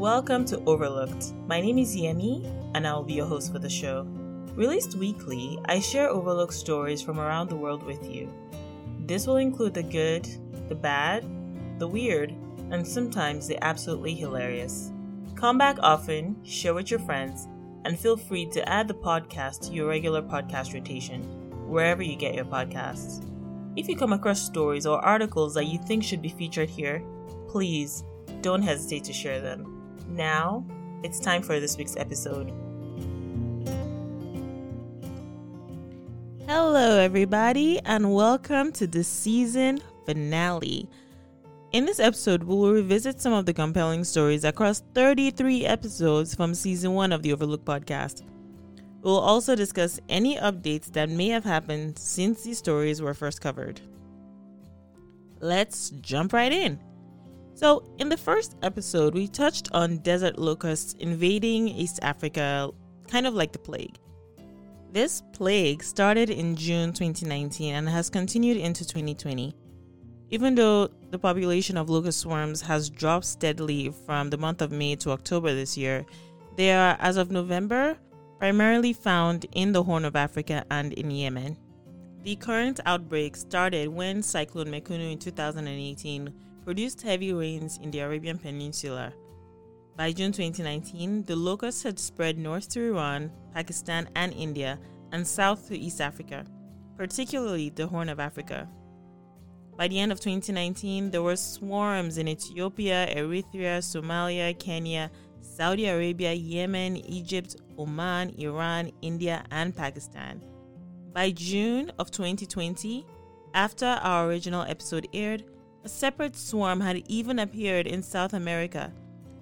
Welcome to Overlooked. My name is Yemi, and I will be your host for the show. Released weekly, I share overlooked stories from around the world with you. This will include the good, the bad, the weird, and sometimes the absolutely hilarious. Come back often, share with your friends, and feel free to add the podcast to your regular podcast rotation, wherever you get your podcasts. If you come across stories or articles that you think should be featured here, please don't hesitate to share them. Now, it's time for this week's episode. Hello, everybody, and welcome to the season finale. In this episode, we will revisit some of the compelling stories across 33 episodes from season one of the Overlook podcast. We'll also discuss any updates that may have happened since these stories were first covered. Let's jump right in. So, in the first episode, we touched on desert locusts invading East Africa, kind of like the plague. This plague started in June 2019 and has continued into 2020. Even though the population of locust swarms has dropped steadily from the month of May to October this year, they are, as of November, primarily found in the Horn of Africa and in Yemen. The current outbreak started when Cyclone Mekunu in 2018 produced heavy rains in the Arabian Peninsula. By June 2019, the locusts had spread north to Iran, Pakistan, and India, and south to East Africa, particularly the Horn of Africa. By the end of 2019, there were swarms in Ethiopia, Eritrea, Somalia, Kenya, Saudi Arabia, Yemen, Egypt, Oman, Iran, India, and Pakistan. By June of 2020, after our original episode aired, a separate swarm had even appeared in South America,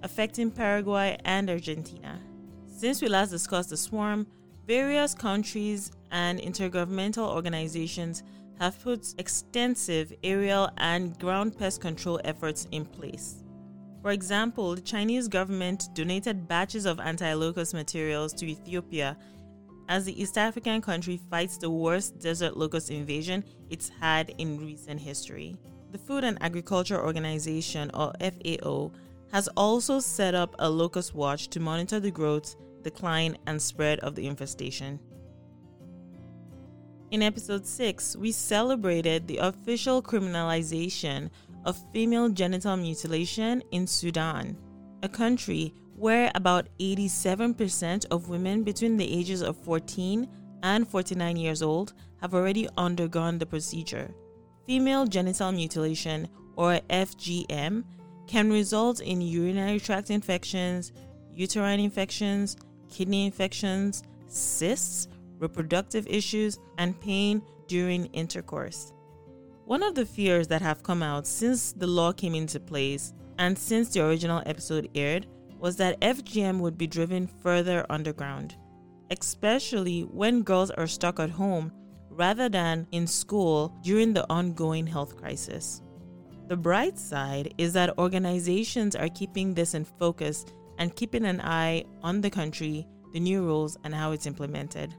affecting Paraguay and Argentina. Since we last discussed the swarm, various countries and intergovernmental organizations have put extensive aerial and ground pest control efforts in place. For example, the Chinese government donated batches of anti locust materials to Ethiopia as the East African country fights the worst desert locust invasion it's had in recent history. The Food and Agriculture Organization, or FAO, has also set up a locust watch to monitor the growth, decline, and spread of the infestation. In episode 6, we celebrated the official criminalization of female genital mutilation in Sudan, a country where about 87% of women between the ages of 14 and 49 years old have already undergone the procedure female genital mutilation, or FGM, can result in urinary tract infections, uterine infections, kidney infections, cysts, reproductive issues, and pain during intercourse. One of the fears that have come out since the law came into place and since the original episode aired was that FGM would be driven further underground, especially when girls are stuck at home rather than in school during the ongoing health crisis. The bright side is that organizations are keeping this in focus and keeping an eye on the country, the new rules, and how it's implemented.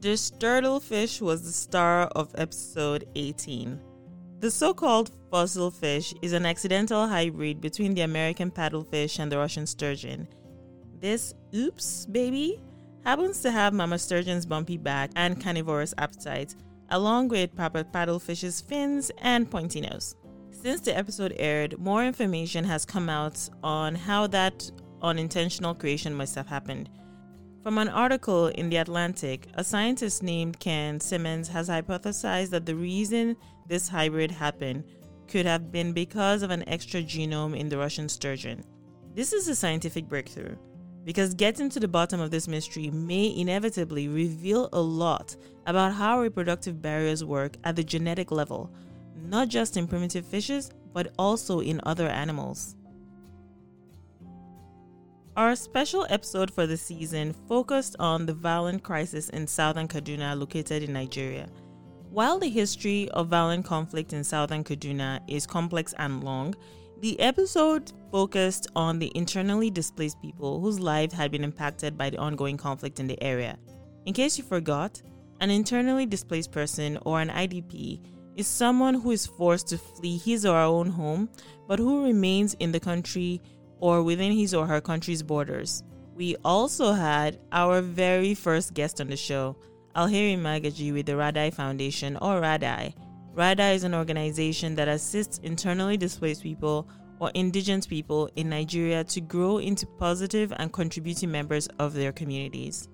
The sturddlefish was the star of episode 18. The so called fossil fish is an accidental hybrid between the American paddlefish and the Russian sturgeon. This oops baby happens to have Mama Sturgeon's bumpy back and carnivorous appetite, along with Papa Paddlefish's fins and pointy nose. Since the episode aired, more information has come out on how that unintentional creation must have happened. From an article in The Atlantic, a scientist named Ken Simmons has hypothesized that the reason this hybrid happened could have been because of an extra genome in the Russian sturgeon. This is a scientific breakthrough because getting to the bottom of this mystery may inevitably reveal a lot about how reproductive barriers work at the genetic level, not just in primitive fishes, but also in other animals. Our special episode for the season focused on the violent crisis in southern Kaduna, located in Nigeria. While the history of violent conflict in southern Kaduna is complex and long, the episode focused on the internally displaced people whose lives had been impacted by the ongoing conflict in the area. In case you forgot, an internally displaced person or an IDP is someone who is forced to flee his or her own home, but who remains in the country or within his or her country's borders. We also had our very first guest on the show, Alheri Magaji with the Radai Foundation or Radai. Radai is an organization that assists internally displaced people or indigenous people in Nigeria to grow into positive and contributing members of their communities.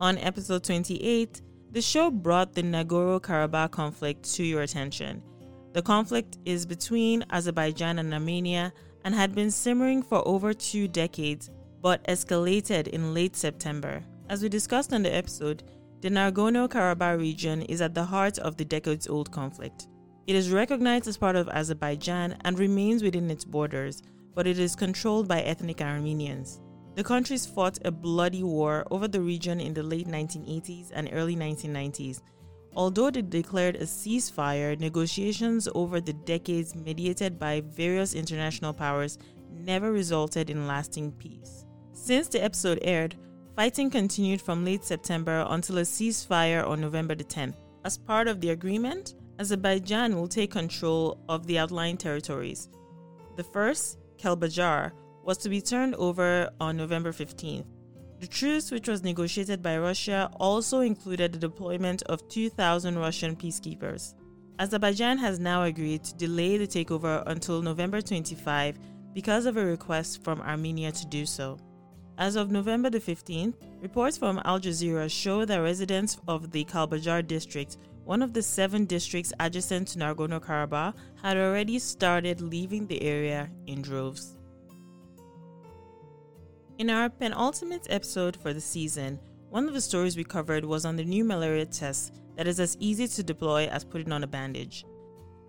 On episode 28, the show brought the Nagorno Karabakh conflict to your attention. The conflict is between Azerbaijan and Armenia and had been simmering for over two decades, but escalated in late September. As we discussed on the episode, the Nagorno Karabakh region is at the heart of the decades old conflict. It is recognized as part of Azerbaijan and remains within its borders, but it is controlled by ethnic Armenians. The countries fought a bloody war over the region in the late 1980s and early 1990s. Although they declared a ceasefire, negotiations over the decades mediated by various international powers never resulted in lasting peace. Since the episode aired, fighting continued from late September until a ceasefire on November the 10th. As part of the agreement, Azerbaijan will take control of the outlying territories. The first, Kelbajar, was to be turned over on November 15th. The truce, which was negotiated by Russia, also included the deployment of 2,000 Russian peacekeepers. Azerbaijan has now agreed to delay the takeover until November 25 because of a request from Armenia to do so. As of November the 15th, reports from Al Jazeera show that residents of the Kalbajar district one of the seven districts adjacent to Nagorno Karabakh had already started leaving the area in droves. In our penultimate episode for the season, one of the stories we covered was on the new malaria test that is as easy to deploy as putting on a bandage.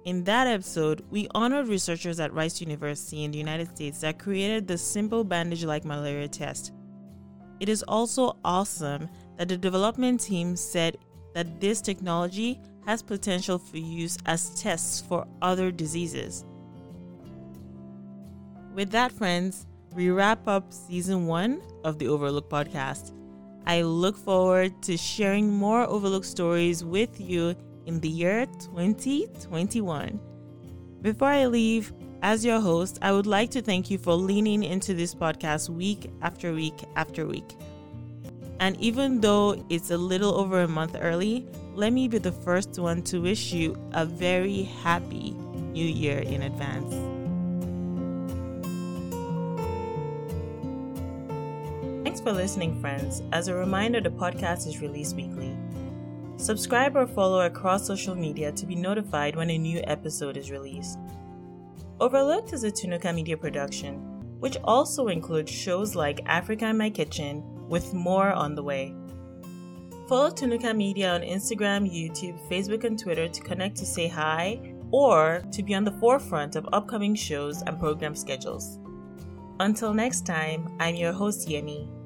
In that episode, we honored researchers at Rice University in the United States that created the simple bandage like malaria test. It is also awesome that the development team said that this technology has potential for use as tests for other diseases. With that, friends, we wrap up season one of the Overlook podcast. I look forward to sharing more Overlook stories with you in the year 2021. Before I leave, as your host, I would like to thank you for leaning into this podcast week after week after week. And even though it's a little over a month early, let me be the first one to wish you a very happy new year in advance. Thanks for listening, friends. As a reminder, the podcast is released weekly. Subscribe or follow across social media to be notified when a new episode is released. Overlooked is a Tunuka Media production, which also includes shows like Africa in My Kitchen with more on the way. Follow Tunuka Media on Instagram, YouTube, Facebook, and Twitter to connect to say hi or to be on the forefront of upcoming shows and program schedules. Until next time, I'm your host, Yemi.